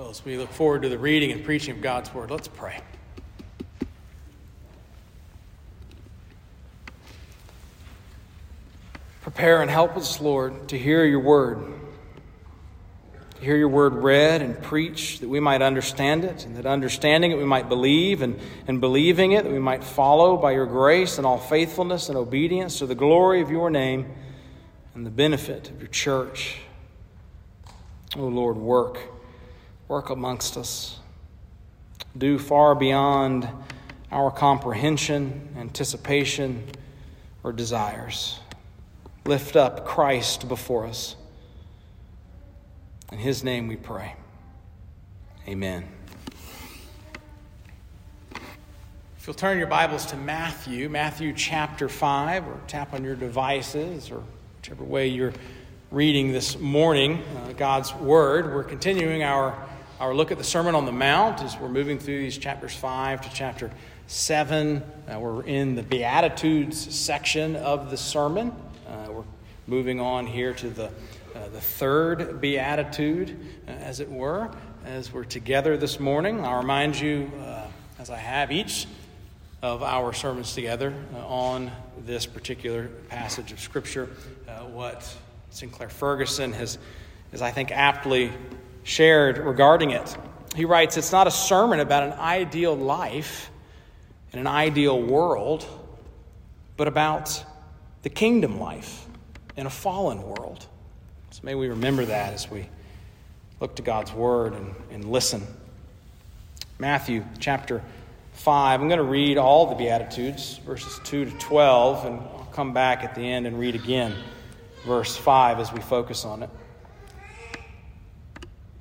Well, as we look forward to the reading and preaching of God's Word, let's pray. Prepare and help us, Lord, to hear your Word, to hear your Word read and preached, that we might understand it, and that understanding it we might believe, and, and believing it that we might follow by your grace and all faithfulness and obedience to the glory of your name and the benefit of your church. O oh, Lord, work work amongst us. Do far beyond our comprehension, anticipation, or desires. Lift up Christ before us. In his name we pray. Amen. If you'll turn your Bibles to Matthew, Matthew chapter 5, or tap on your devices, or whichever way you're reading this morning, uh, God's Word, we're continuing our our look at the Sermon on the Mount as we're moving through these chapters 5 to chapter 7. Uh, we're in the Beatitudes section of the sermon. Uh, we're moving on here to the, uh, the third Beatitude, uh, as it were, as we're together this morning. I'll remind you, uh, as I have each of our sermons together uh, on this particular passage of Scripture, what Sinclair Ferguson has, has I think, aptly shared regarding it. He writes, It's not a sermon about an ideal life in an ideal world, but about the kingdom life in a fallen world. So may we remember that as we look to God's word and, and listen. Matthew chapter 5. I'm going to read all the Beatitudes, verses 2 to 12, and I'll come back at the end and read again verse 5 as we focus on it.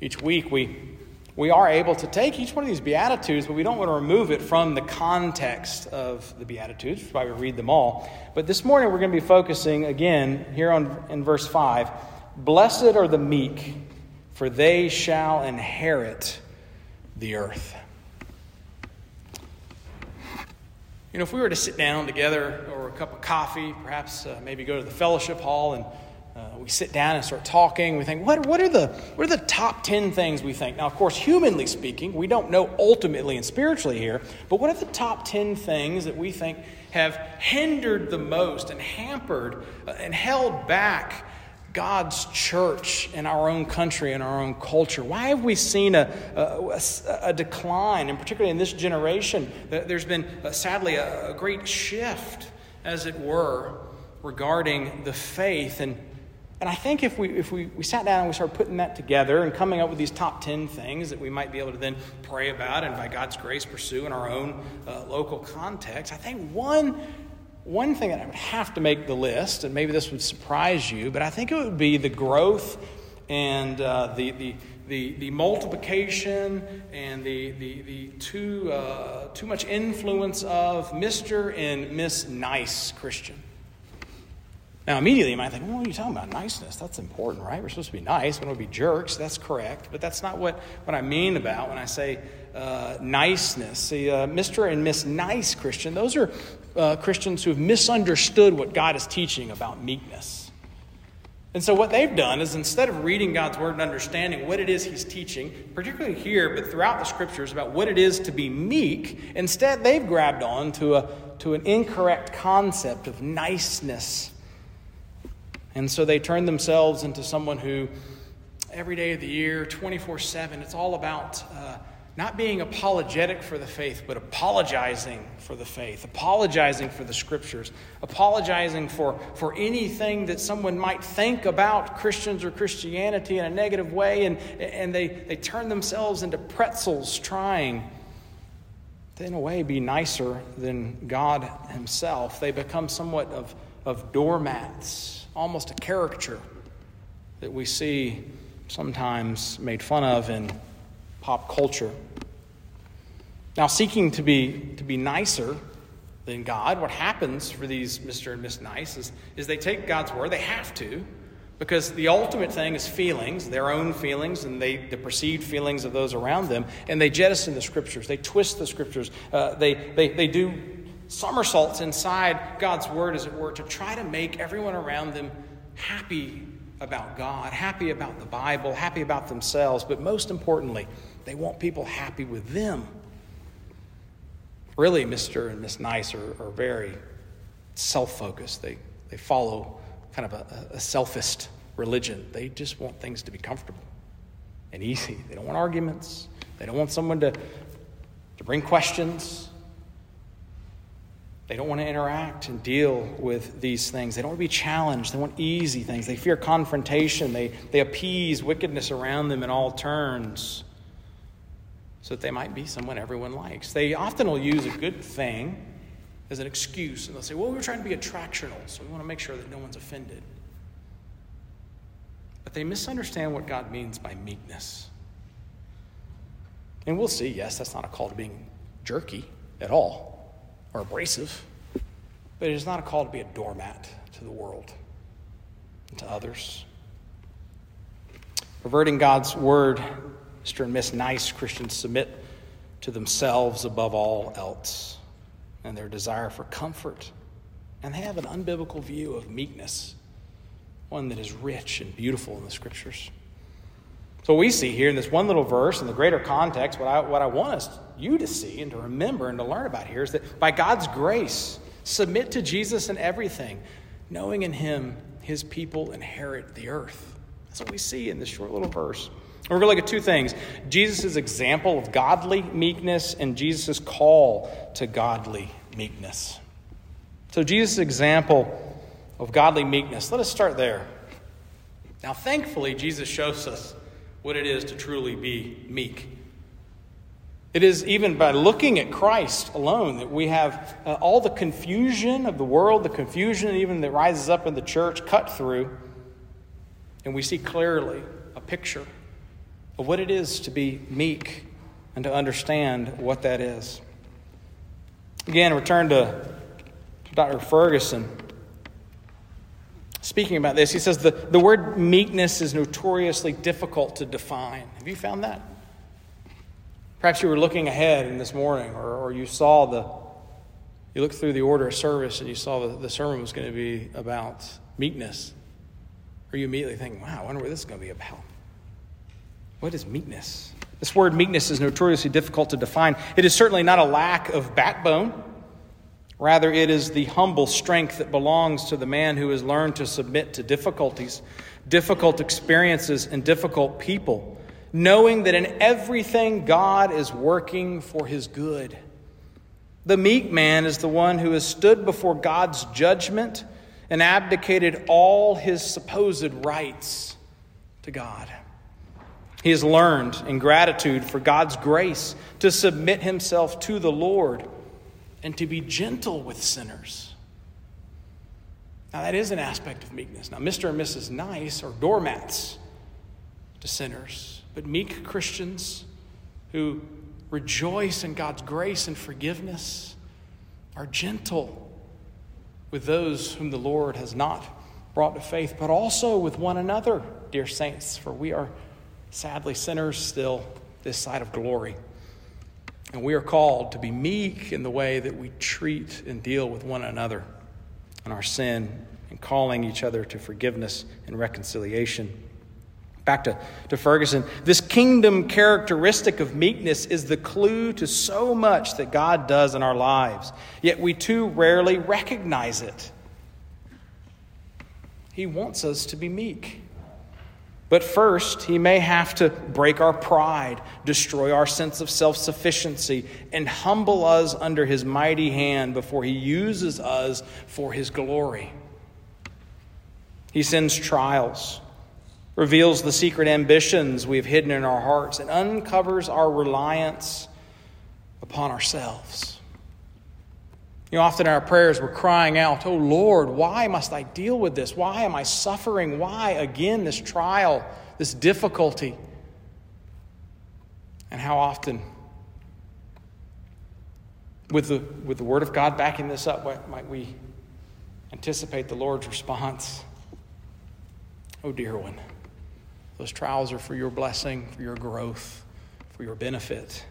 each week, we, we are able to take each one of these Beatitudes, but we don't want to remove it from the context of the Beatitudes, which is why we read them all. But this morning, we're going to be focusing again here on, in verse 5 Blessed are the meek, for they shall inherit the earth. You know, if we were to sit down together over a cup of coffee, perhaps uh, maybe go to the fellowship hall and uh, we sit down and start talking. We think, what, what, are the, what are the top 10 things we think? Now, of course, humanly speaking, we don't know ultimately and spiritually here, but what are the top 10 things that we think have hindered the most and hampered uh, and held back God's church in our own country and our own culture? Why have we seen a, a, a decline, and particularly in this generation? There's been, uh, sadly, a, a great shift, as it were, regarding the faith. And and I think if we, if we, we sat down and we started putting that together and coming up with these top 10 things that we might be able to then pray about and by God's grace pursue in our own uh, local context, I think one, one thing that I would have to make the list, and maybe this would surprise you, but I think it would be the growth and uh, the, the, the, the multiplication and the, the, the too, uh, too much influence of Mr. and Miss Nice Christian. Now, immediately you might think, well, what are you talking about? Niceness. That's important, right? We're supposed to be nice. We don't be jerks. That's correct. But that's not what, what I mean about when I say uh, niceness. See, uh, Mr. and Miss Nice Christian, those are uh, Christians who have misunderstood what God is teaching about meekness. And so, what they've done is instead of reading God's word and understanding what it is He's teaching, particularly here, but throughout the scriptures about what it is to be meek, instead they've grabbed on to, a, to an incorrect concept of niceness and so they turned themselves into someone who, every day of the year, 24 7, it's all about uh, not being apologetic for the faith, but apologizing for the faith, apologizing for the scriptures, apologizing for, for anything that someone might think about Christians or Christianity in a negative way, and, and they, they turn themselves into pretzels trying in a way, be nicer than God Himself. They become somewhat of, of doormats, almost a caricature that we see sometimes made fun of in pop culture. Now, seeking to be, to be nicer than God, what happens for these Mr. and Miss Nice is, is they take God's word, they have to, because the ultimate thing is feelings, their own feelings, and they, the perceived feelings of those around them, and they jettison the scriptures, they twist the scriptures, uh, they, they, they do somersaults inside God's word, as it were, to try to make everyone around them happy about God, happy about the Bible, happy about themselves, but most importantly, they want people happy with them. Really, Mr. and Miss Nice are, are very self focused. They, they follow kind of a, a selfist religion. They just want things to be comfortable and easy. They don't want arguments, they don't want someone to, to bring questions. They don't want to interact and deal with these things. They don't want to be challenged. They want easy things. They fear confrontation. They, they appease wickedness around them in all turns so that they might be someone everyone likes. They often will use a good thing as an excuse, and they'll say, Well, we're trying to be attractional, so we want to make sure that no one's offended. But they misunderstand what God means by meekness. And we'll see, yes, that's not a call to being jerky at all or abrasive, but it is not a call to be a doormat to the world and to others. Perverting God's word Mr. and Miss Nice Christians submit to themselves above all else and their desire for comfort. And they have an unbiblical view of meekness, one that is rich and beautiful in the scriptures. So we see here in this one little verse, in the greater context, what I, what I want us, you to see and to remember and to learn about here is that by God's grace, submit to Jesus in everything, knowing in him his people inherit the earth. That's what we see in this short little verse. And We're going to look at two things Jesus' example of godly meekness and Jesus' call to godly meekness. So, Jesus' example of godly meekness, let us start there. Now, thankfully, Jesus shows us what it is to truly be meek. It is even by looking at Christ alone that we have uh, all the confusion of the world, the confusion even that rises up in the church, cut through, and we see clearly a picture of what it is to be meek and to understand what that is. Again, return to Dr. Ferguson. Speaking about this, he says the, the word meekness is notoriously difficult to define. Have you found that? Perhaps you were looking ahead in this morning, or, or you saw the, you looked through the order of service and you saw the, the sermon was going to be about meekness. Or you immediately think, wow, I wonder what this is going to be about. What is meekness? This word meekness is notoriously difficult to define. It is certainly not a lack of backbone. Rather, it is the humble strength that belongs to the man who has learned to submit to difficulties, difficult experiences, and difficult people, knowing that in everything God is working for his good. The meek man is the one who has stood before God's judgment and abdicated all his supposed rights to God. He has learned in gratitude for God's grace to submit himself to the Lord and to be gentle with sinners. Now, that is an aspect of meekness. Now, Mr. and Mrs. Nice are doormats to sinners, but meek Christians who rejoice in God's grace and forgiveness are gentle with those whom the Lord has not brought to faith, but also with one another, dear saints, for we are sadly, sinners still this side of glory. And we are called to be meek in the way that we treat and deal with one another and our sin and calling each other to forgiveness and reconciliation. Back to, to Ferguson. This kingdom characteristic of meekness is the clue to so much that God does in our lives, yet we too rarely recognize it. He wants us to be meek. But first, he may have to break our pride, destroy our sense of self sufficiency, and humble us under his mighty hand before he uses us for his glory. He sends trials, reveals the secret ambitions we have hidden in our hearts, and uncovers our reliance upon ourselves. You know, often in our prayers, we're crying out, Oh Lord, why must I deal with this? Why am I suffering? Why, again, this trial, this difficulty? And how often, with the, with the Word of God backing this up, might we anticipate the Lord's response? Oh, dear one, those trials are for your blessing, for your growth, for your benefit.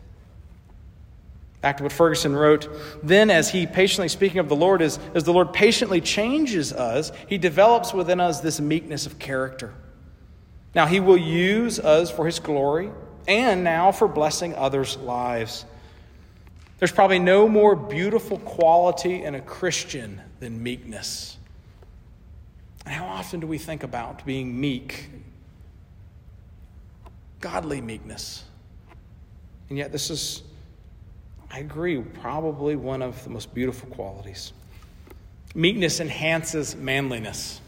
Back to what Ferguson wrote. Then, as he patiently, speaking of the Lord, as, as the Lord patiently changes us, he develops within us this meekness of character. Now, he will use us for his glory and now for blessing others' lives. There's probably no more beautiful quality in a Christian than meekness. And how often do we think about being meek? Godly meekness. And yet, this is I agree, probably one of the most beautiful qualities. Meekness enhances manliness,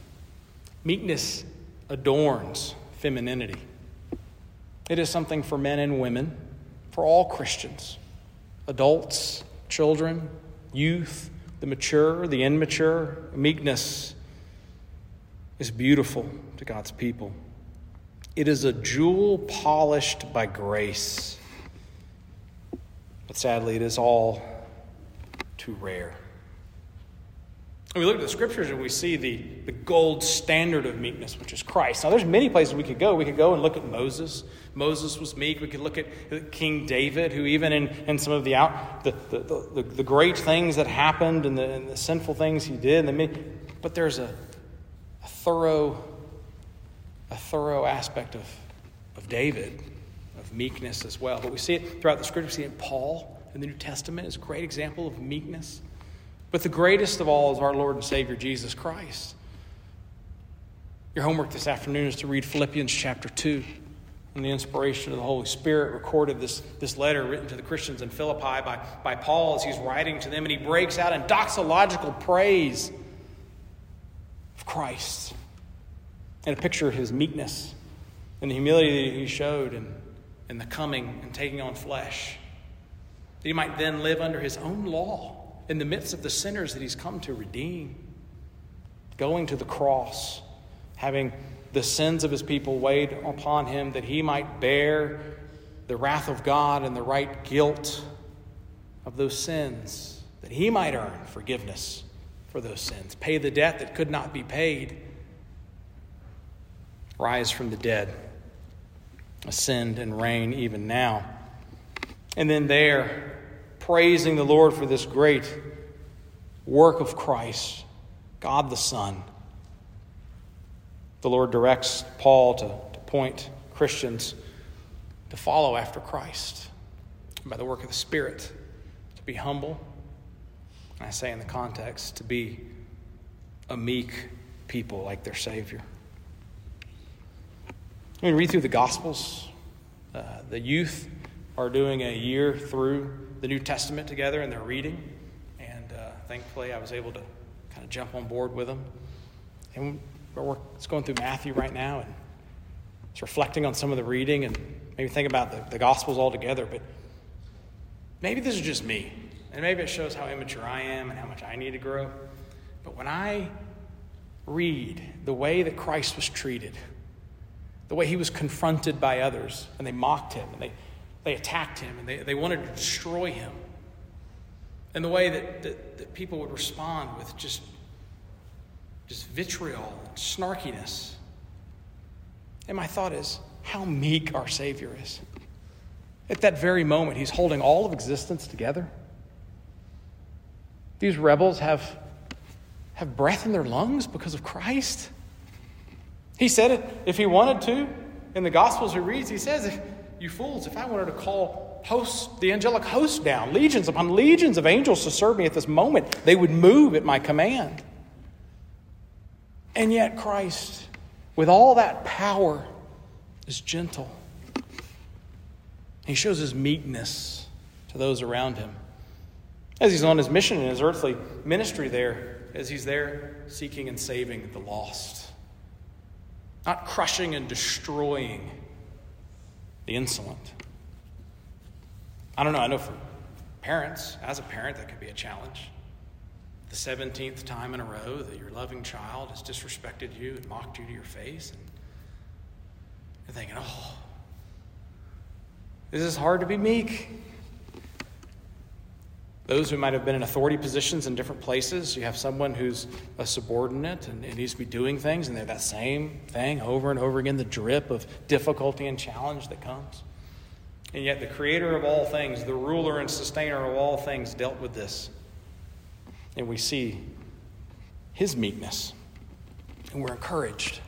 meekness adorns femininity. It is something for men and women, for all Christians, adults, children, youth, the mature, the immature. Meekness is beautiful to God's people. It is a jewel polished by grace. But sadly, it is all too rare. we look at the scriptures and we see the, the gold standard of meekness, which is Christ. Now, there's many places we could go. We could go and look at Moses. Moses was meek. We could look at King David, who even in, in some of the, out, the, the, the, the great things that happened and the, and the sinful things he did. And the, but there's a, a thorough a thorough aspect of, of David of meekness as well. But we see it throughout the scripture. We see it in Paul in the New Testament is a great example of meekness. But the greatest of all is our Lord and Savior Jesus Christ. Your homework this afternoon is to read Philippians chapter 2. And the inspiration of the Holy Spirit recorded this, this letter written to the Christians in Philippi by, by Paul as he's writing to them, and he breaks out in doxological praise of Christ and a picture of his meekness and the humility that he showed and and the coming and taking on flesh. That he might then live under his own law in the midst of the sinners that he's come to redeem. Going to the cross, having the sins of his people weighed upon him, that he might bear the wrath of God and the right guilt of those sins, that he might earn forgiveness for those sins, pay the debt that could not be paid, rise from the dead ascend and reign even now. And then there, praising the Lord for this great work of Christ, God the Son. The Lord directs Paul to, to point Christians to follow after Christ by the work of the Spirit, to be humble. I say in the context, to be a meek people like their Savior. When we read through the Gospels, uh, the youth are doing a year through the New Testament together and they're reading. And uh, thankfully, I was able to kind of jump on board with them. And we're it's going through Matthew right now and it's reflecting on some of the reading and maybe think about the, the Gospels all together. But maybe this is just me. And maybe it shows how immature I am and how much I need to grow. But when I read the way that Christ was treated, the way he was confronted by others, and they mocked him, and they, they attacked him, and they, they wanted to destroy him, and the way that, that, that people would respond with just, just vitriol and snarkiness. And my thought is, how meek our Savior is. At that very moment, he's holding all of existence together. These rebels have, have breath in their lungs because of Christ. He said it if he wanted to. In the Gospels he reads, he says, You fools, if I wanted to call hosts, the angelic host down, legions upon legions of angels to serve me at this moment, they would move at my command. And yet, Christ, with all that power, is gentle. He shows his meekness to those around him. As he's on his mission in his earthly ministry there, as he's there seeking and saving the lost, not crushing and destroying the insolent. I don't know, I know for parents, as a parent, that could be a challenge. The 17th time in a row that your loving child has disrespected you and mocked you to your face. And you're thinking, oh, this is hard to be meek. Those who might have been in authority positions in different places, you have someone who's a subordinate and, and needs to be doing things, and they're that same thing over and over again the drip of difficulty and challenge that comes. And yet, the creator of all things, the ruler and sustainer of all things, dealt with this. And we see his meekness, and we're encouraged.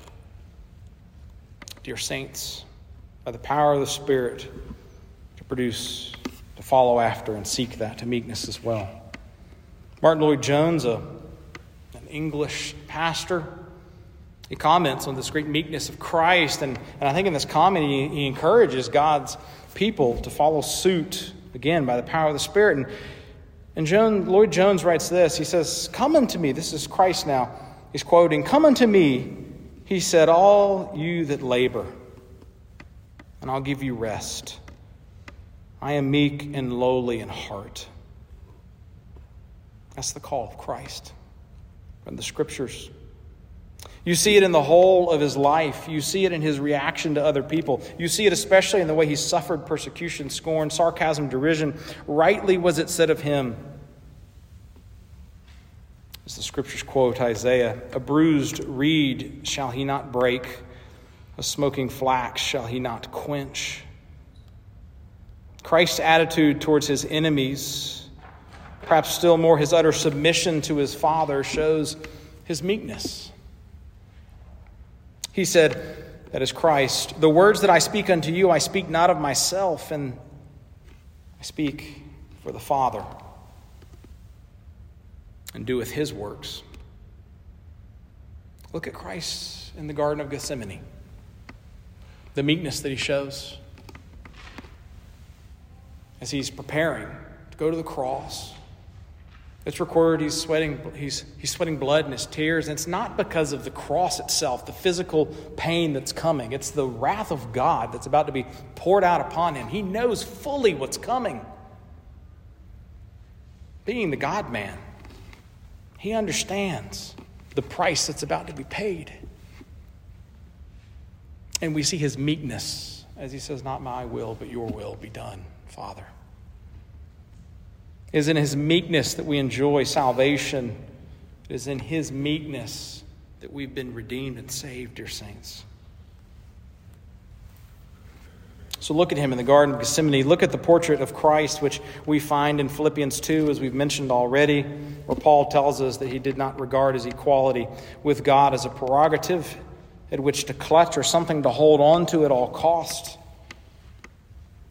Dear saints, by the power of the Spirit, to produce to follow after and seek that to meekness as well. Martyn Lloyd-Jones, a, an English pastor, he comments on this great meekness of Christ, and, and I think in this comment he, he encourages God's people to follow suit, again, by the power of the Spirit. And, and Joan, Lloyd-Jones writes this He says, Come unto me, this is Christ now. He's quoting, Come unto me, he said, all you that labor, and I'll give you rest. I am meek and lowly in heart. That's the call of Christ from the scriptures. You see it in the whole of his life. You see it in his reaction to other people. You see it especially in the way he suffered persecution, scorn, sarcasm, derision. Rightly was it said of him, as the scriptures quote Isaiah, a bruised reed shall he not break, a smoking flax shall he not quench. Christ's attitude towards his enemies, perhaps still more his utter submission to his Father, shows his meekness. He said, That is Christ. The words that I speak unto you, I speak not of myself, and I speak for the Father, and doeth his works. Look at Christ in the Garden of Gethsemane, the meekness that he shows as he's preparing to go to the cross. It's recorded he's sweating, he's, he's sweating blood and his tears, and it's not because of the cross itself, the physical pain that's coming. It's the wrath of God that's about to be poured out upon him. He knows fully what's coming. Being the God man, he understands the price that's about to be paid. And we see his meekness as he says, Not my will, but your will be done. Father. It is in his meekness that we enjoy salvation. It is in his meekness that we've been redeemed and saved, dear saints. So look at him in the Garden of Gethsemane. Look at the portrait of Christ, which we find in Philippians 2, as we've mentioned already, where Paul tells us that he did not regard his equality with God as a prerogative at which to clutch or something to hold on to at all costs.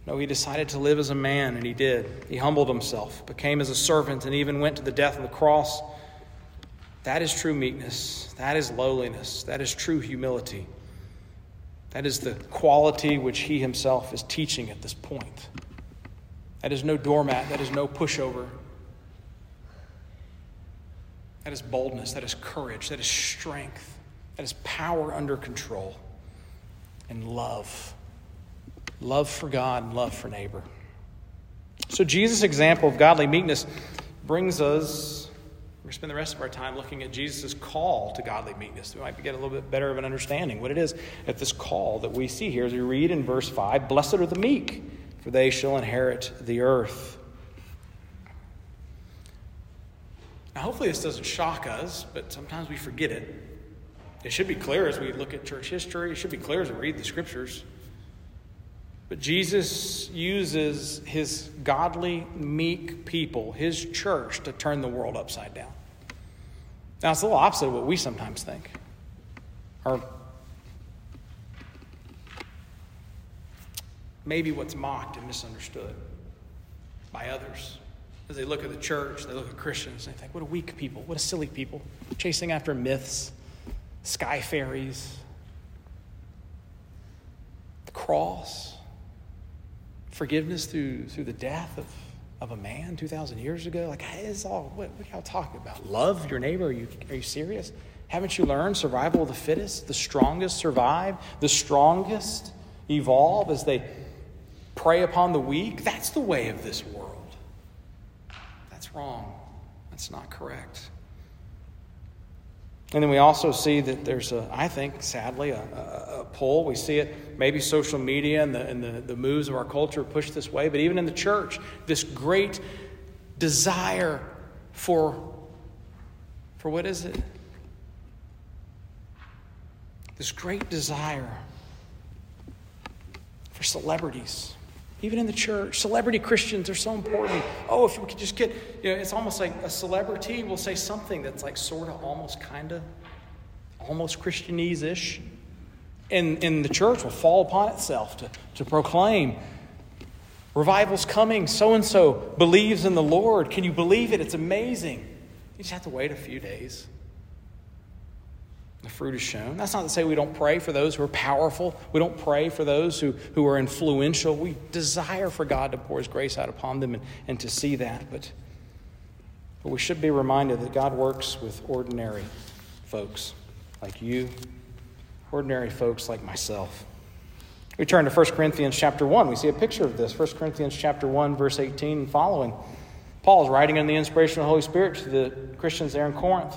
No, he decided to live as a man, and he did. He humbled himself, became as a servant, and even went to the death of the cross. That is true meekness. That is lowliness. That is true humility. That is the quality which he himself is teaching at this point. That is no doormat. That is no pushover. That is boldness. That is courage. That is strength. That is power under control and love love for God and love for neighbor. So, Jesus' example of godly meekness brings us, we're going to spend the rest of our time looking at Jesus' call to godly meekness. We might get a little bit better of an understanding what it is at this call that we see here as we read in verse 5 Blessed are the meek, for they shall inherit the earth. Now, hopefully, this doesn't shock us, but sometimes we forget it. It should be clear as we look at church history, it should be clear as we read the scriptures. But Jesus uses his godly, meek people, his church, to turn the world upside down. Now, it's a little opposite of what we sometimes think. Or maybe what's mocked and misunderstood by others. As they look at the church, they look at Christians, and they think, what a weak people, what a silly people, chasing after myths, sky fairies, the cross, forgiveness through, through the death of, of a man 2,000 years ago. Like, it's all, what, what are y'all talking about? Love your neighbor? Are you, are you serious? Haven't you learned survival of the fittest? The strongest survive, the strongest evolve as they prey upon the weak. That's the way of this world. That's wrong. That's not correct. And then we also see that there's a, I think, sadly, a, a, pull. We see it, maybe social media and, the, and the, the moves of our culture push this way, but even in the church, this great desire for, for what is it? This great desire for celebrities even in the church. Celebrity Christians are so important. Oh, if we could just get, you know, it's almost like a celebrity will say something that's like sort of almost kind of, almost Christianese ish. And, and the church will fall upon itself to, to proclaim revival's coming. So and so believes in the Lord. Can you believe it? It's amazing. You just have to wait a few days. The fruit is shown. That's not to say we don't pray for those who are powerful. We don't pray for those who, who are influential. We desire for God to pour His grace out upon them and, and to see that. But, but we should be reminded that God works with ordinary folks like you, ordinary folks like myself. We turn to 1 Corinthians chapter 1. We see a picture of this. 1 Corinthians chapter 1, verse 18 and following. Paul is writing in the inspiration of the Holy Spirit to the Christians there in Corinth.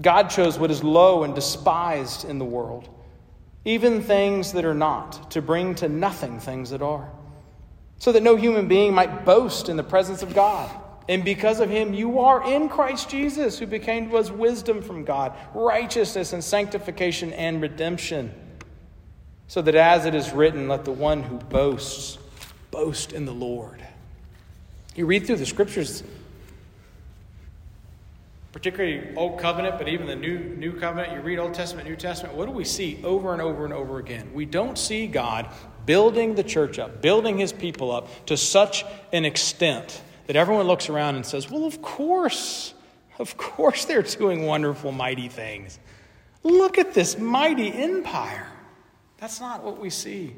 God chose what is low and despised in the world, even things that are not, to bring to nothing things that are, so that no human being might boast in the presence of God. And because of him, you are in Christ Jesus, who became was wisdom from God, righteousness and sanctification and redemption. So that as it is written, let the one who boasts boast in the Lord. You read through the scriptures particularly Old Covenant, but even the New, New Covenant, you read Old Testament, New Testament, what do we see over and over and over again? We don't see God building the church up, building his people up to such an extent that everyone looks around and says, Well, of course, of course they're doing wonderful, mighty things. Look at this mighty empire. That's not what we see.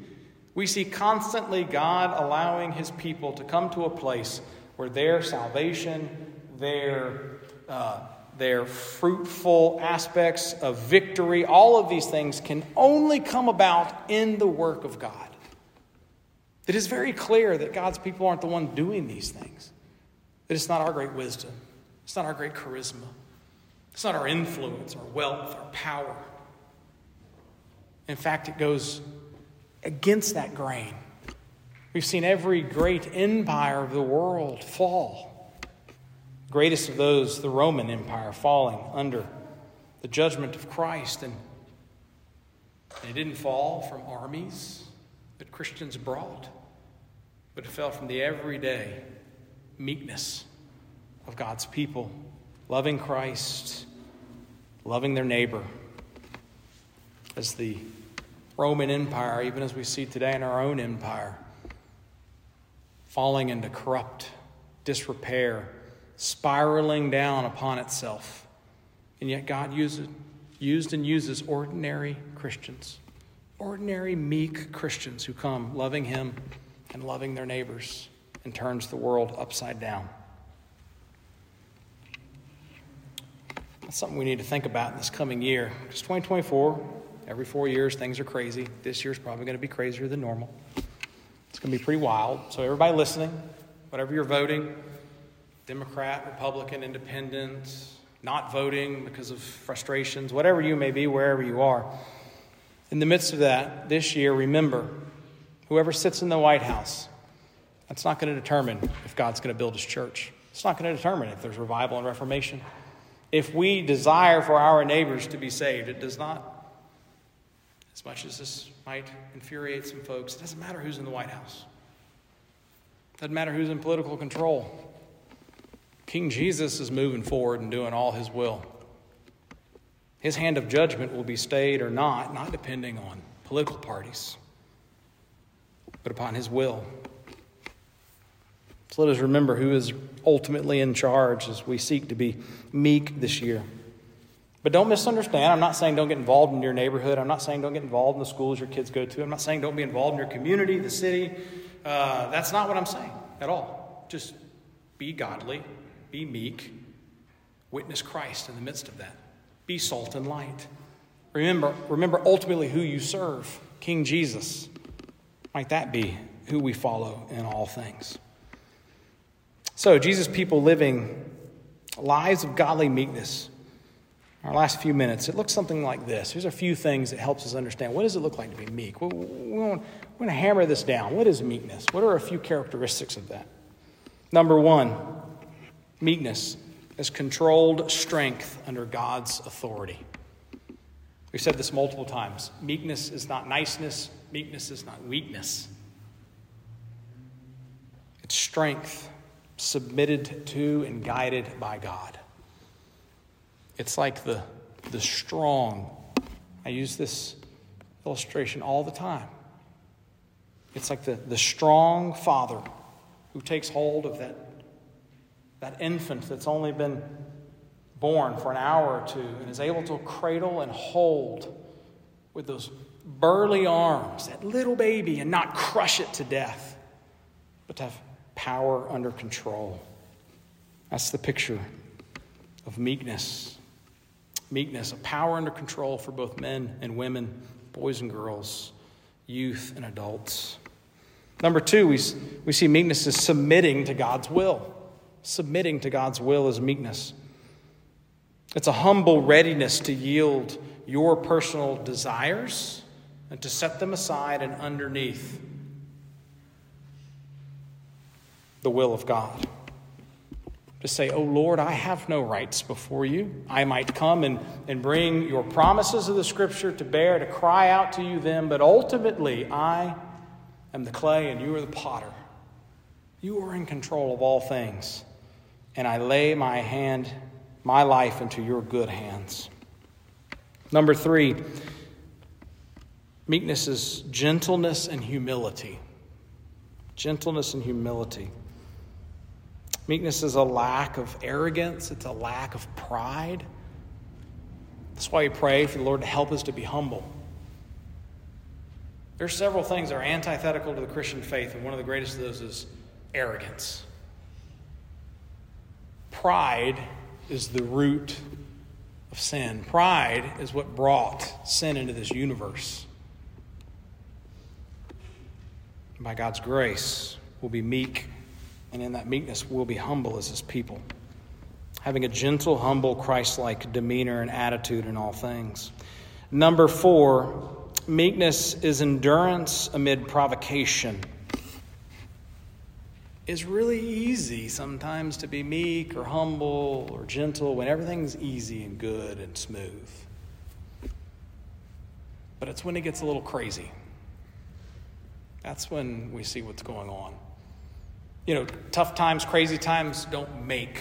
We see constantly God allowing his people to come to a place where their salvation, their uh, their fruitful aspects of victory, all of these things can only come about in the work of God. It is very clear that God's people aren't the one doing these things. That it's not our great wisdom, it's not our great charisma, it's not our influence, our wealth, our power. In fact, it goes against that grain. We've seen every great empire of the world fall greatest of those, the Roman Empire, falling under the judgment of Christ. And it didn't fall from armies that Christians brought, but it fell from the everyday meekness of God's people, loving Christ, loving their neighbor. As the Roman Empire, even as we see today in our own empire, falling into corrupt disrepair spiraling down upon itself. And yet God uses, used and uses ordinary Christians, ordinary, meek Christians who come loving Him and loving their neighbors and turns the world upside down. That's something we need to think about in this coming year. Because 2024, every four years, things are crazy. This year's probably going to be crazier than normal. It's going to be pretty wild. So, everybody listening, whatever you're voting Democrat, Republican, Independent, not voting because of frustrations, whatever you may be, wherever you are. In the midst of that, this year, remember whoever sits in the White House, that's not going to determine if God's going to build his church. It's not going to determine if there's revival and reformation. If we desire for our neighbors to be saved, it does not. As much as this might infuriate some folks, it doesn't matter who's in the White House. It doesn't matter who's in political control. King Jesus is moving forward and doing all his will. His hand of judgment will be stayed or not, not depending on political parties, but upon his will. So let us remember who is ultimately in charge as we seek to be meek this year. But don't misunderstand. I'm not saying don't get involved in your neighborhood. I'm not saying don't get involved in the schools your kids go to. I'm not saying don't be involved in your community, the city. Uh, that's not what I'm saying at all. Just be godly, be meek, witness Christ in the midst of that. Be salt and light. Remember, remember ultimately who you serve, King Jesus. Might that be who we follow in all things? So, Jesus' people living lives of godly meekness. Our last few minutes, it looks something like this. Here's a few things that helps us understand what does it look like to be meek. We're going to hammer this down. What is meekness? What are a few characteristics of that? Number one, Meekness is controlled strength under God's authority. We've said this multiple times. Meekness is not niceness, meekness is not weakness. It's strength submitted to and guided by God. It's like the, the strong. I use this illustration all the time. It's like the, the strong father who takes hold of that that infant that's only been born for an hour or two and is able to cradle and hold with those burly arms that little baby and not crush it to death, but to have power under control. That's the picture of meekness. Meekness, a power under control for both men and women, boys and girls, youth and adults. Number two, we, we see meekness as submitting to God's will submitting to God's will is meekness. It's a humble readiness to yield your personal desires and to set them aside and underneath the will of God. To say, Oh Lord, I have no rights before you. I might come and, and bring your promises of the scripture to bear, to cry out to you then, but ultimately I am the clay and you are the potter. You are in control of all things and I lay my hand, my life into your good hands. Number three, meekness is gentleness and humility. Gentleness and humility. Meekness is a lack of arrogance, it's a lack of pride. That's why we pray for the Lord to help us to be humble. There are several things that are antithetical to the Christian faith, and one of the greatest of those is arrogance. Pride is the root of sin. Pride is what brought sin into this universe. By God's grace, we'll be meek, and in that meekness, we'll be humble as His people, having a gentle, humble, Christ like demeanor and attitude in all things. Number four, meekness is endurance amid provocation it's really easy sometimes to be meek or humble or gentle when everything's easy and good and smooth. But it's when it gets a little crazy. That's when we see what's going on. You know, tough times, crazy times don't make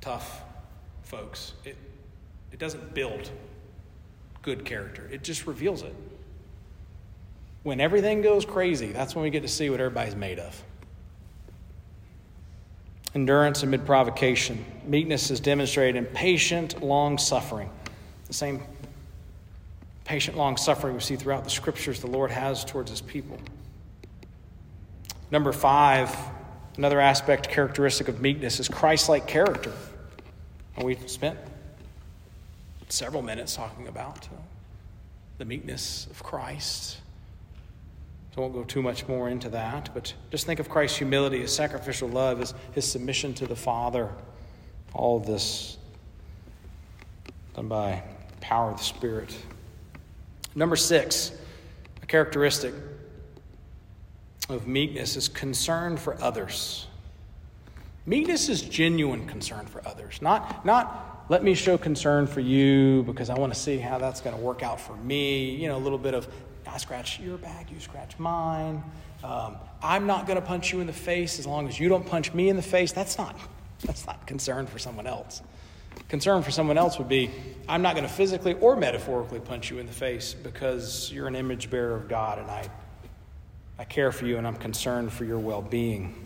tough folks. It, it doesn't build good character, it just reveals it. When everything goes crazy, that's when we get to see what everybody's made of endurance amid provocation. Meekness is demonstrated in patient long suffering. The same patient long suffering we see throughout the scriptures the Lord has towards his people. Number five, another aspect characteristic of meekness is Christ like character. And we spent several minutes talking about the meekness of Christ. So I won't go too much more into that, but just think of Christ's humility, his sacrificial love, his, his submission to the Father. All this done by power of the Spirit. Number six, a characteristic of meekness is concern for others. Meekness is genuine concern for others, not, not let me show concern for you because I want to see how that's going to work out for me. You know, a little bit of I scratch your back, you scratch mine. Um, I'm not going to punch you in the face as long as you don't punch me in the face. That's not, that's not concern for someone else. Concern for someone else would be I'm not going to physically or metaphorically punch you in the face because you're an image bearer of God and I, I care for you and I'm concerned for your well being.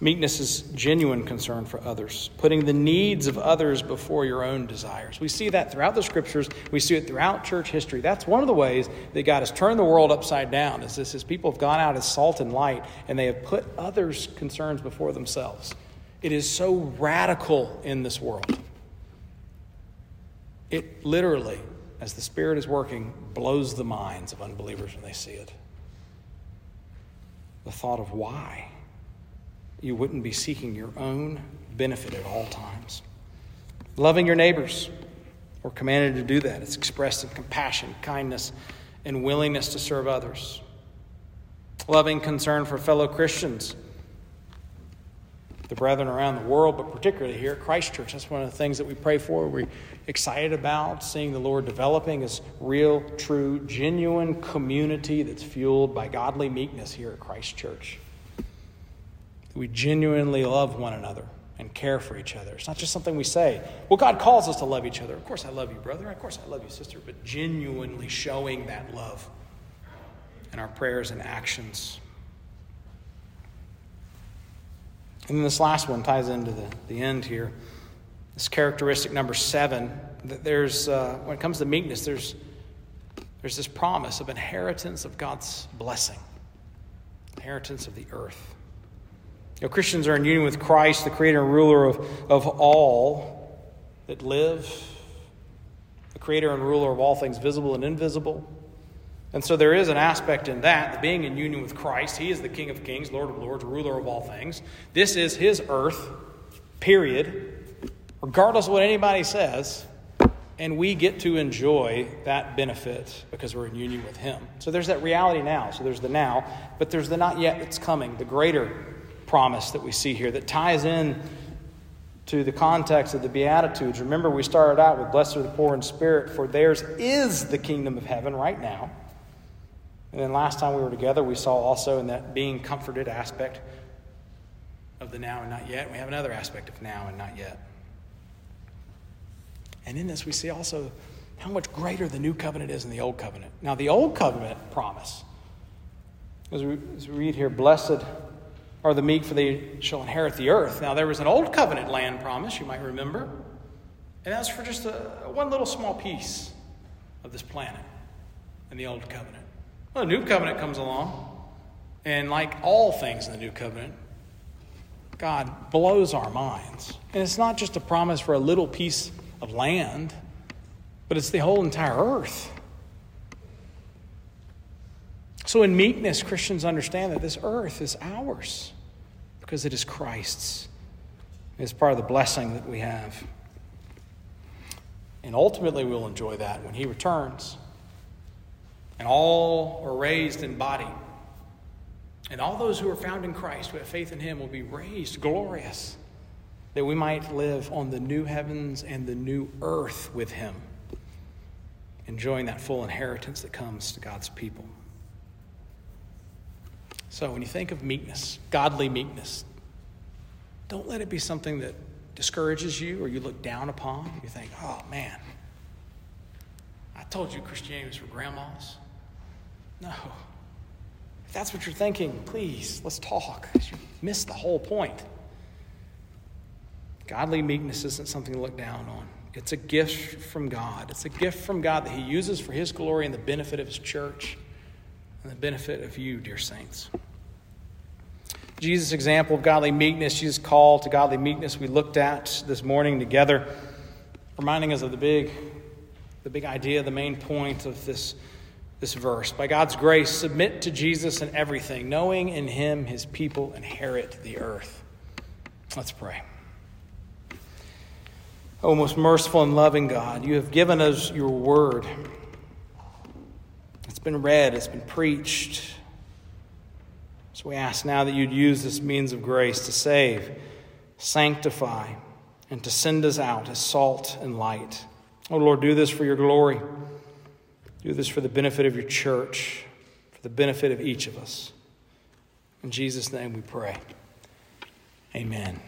Meekness is genuine concern for others, putting the needs of others before your own desires. We see that throughout the scriptures. We see it throughout church history. That's one of the ways that God has turned the world upside down. Is this? His people have gone out as salt and light, and they have put others' concerns before themselves. It is so radical in this world. It literally, as the Spirit is working, blows the minds of unbelievers when they see it. The thought of why you wouldn't be seeking your own benefit at all times. Loving your neighbors, we're commanded to do that. It's expressed in compassion, kindness, and willingness to serve others. Loving concern for fellow Christians, the brethren around the world, but particularly here at Christ Church. That's one of the things that we pray for. We're excited about seeing the Lord developing as real, true, genuine community that's fueled by godly meekness here at Christ Church we genuinely love one another and care for each other. It's not just something we say. Well, God calls us to love each other. Of course, I love you, brother. Of course, I love you, sister. But genuinely showing that love in our prayers and actions. And then this last one ties into the, the end here. This characteristic number seven that there's, uh, when it comes to meekness, there's, there's this promise of inheritance of God's blessing, inheritance of the earth. You know, Christians are in union with Christ, the creator and ruler of, of all that live, the creator and ruler of all things visible and invisible. And so there is an aspect in that, the being in union with Christ. He is the King of kings, Lord of lords, ruler of all things. This is his earth, period, regardless of what anybody says. And we get to enjoy that benefit because we're in union with him. So there's that reality now. So there's the now, but there's the not yet that's coming, the greater promise that we see here that ties in to the context of the Beatitudes. Remember, we started out with Blessed are the poor in spirit, for theirs is the kingdom of heaven right now. And then last time we were together, we saw also in that being comforted aspect of the now and not yet. We have another aspect of now and not yet. And in this, we see also how much greater the new covenant is than the old covenant. Now, the old covenant promise, as we, as we read here, blessed are the meek, for they shall inherit the earth. Now, there was an old covenant land promise, you might remember, and that's for just a, one little small piece of this planet in the old covenant. Well, the new covenant comes along, and like all things in the new covenant, God blows our minds. And it's not just a promise for a little piece of land, but it's the whole entire earth. So, in meekness, Christians understand that this earth is ours because it is Christ's. It's part of the blessing that we have. And ultimately, we'll enjoy that when He returns. And all are raised in body. And all those who are found in Christ, who have faith in Him, will be raised glorious, that we might live on the new heavens and the new earth with Him, enjoying that full inheritance that comes to God's people. So when you think of meekness, godly meekness, don't let it be something that discourages you or you look down upon. You think, oh man, I told you Christianity was for grandmas. No. If that's what you're thinking, please, let's talk. You missed the whole point. Godly meekness isn't something to look down on, It's a gift from God. It's a gift from God that He uses for His glory and the benefit of His church and the benefit of you, dear saints. Jesus' example of godly meekness, Jesus' call to godly meekness, we looked at this morning together, reminding us of the big, the big idea, the main point of this, this verse. By God's grace, submit to Jesus in everything, knowing in Him His people inherit the earth. Let's pray. O most merciful and loving God, you have given us your word. It's been read, it's been preached. So we ask now that you'd use this means of grace to save, sanctify, and to send us out as salt and light. Oh Lord, do this for your glory. Do this for the benefit of your church, for the benefit of each of us. In Jesus' name we pray. Amen.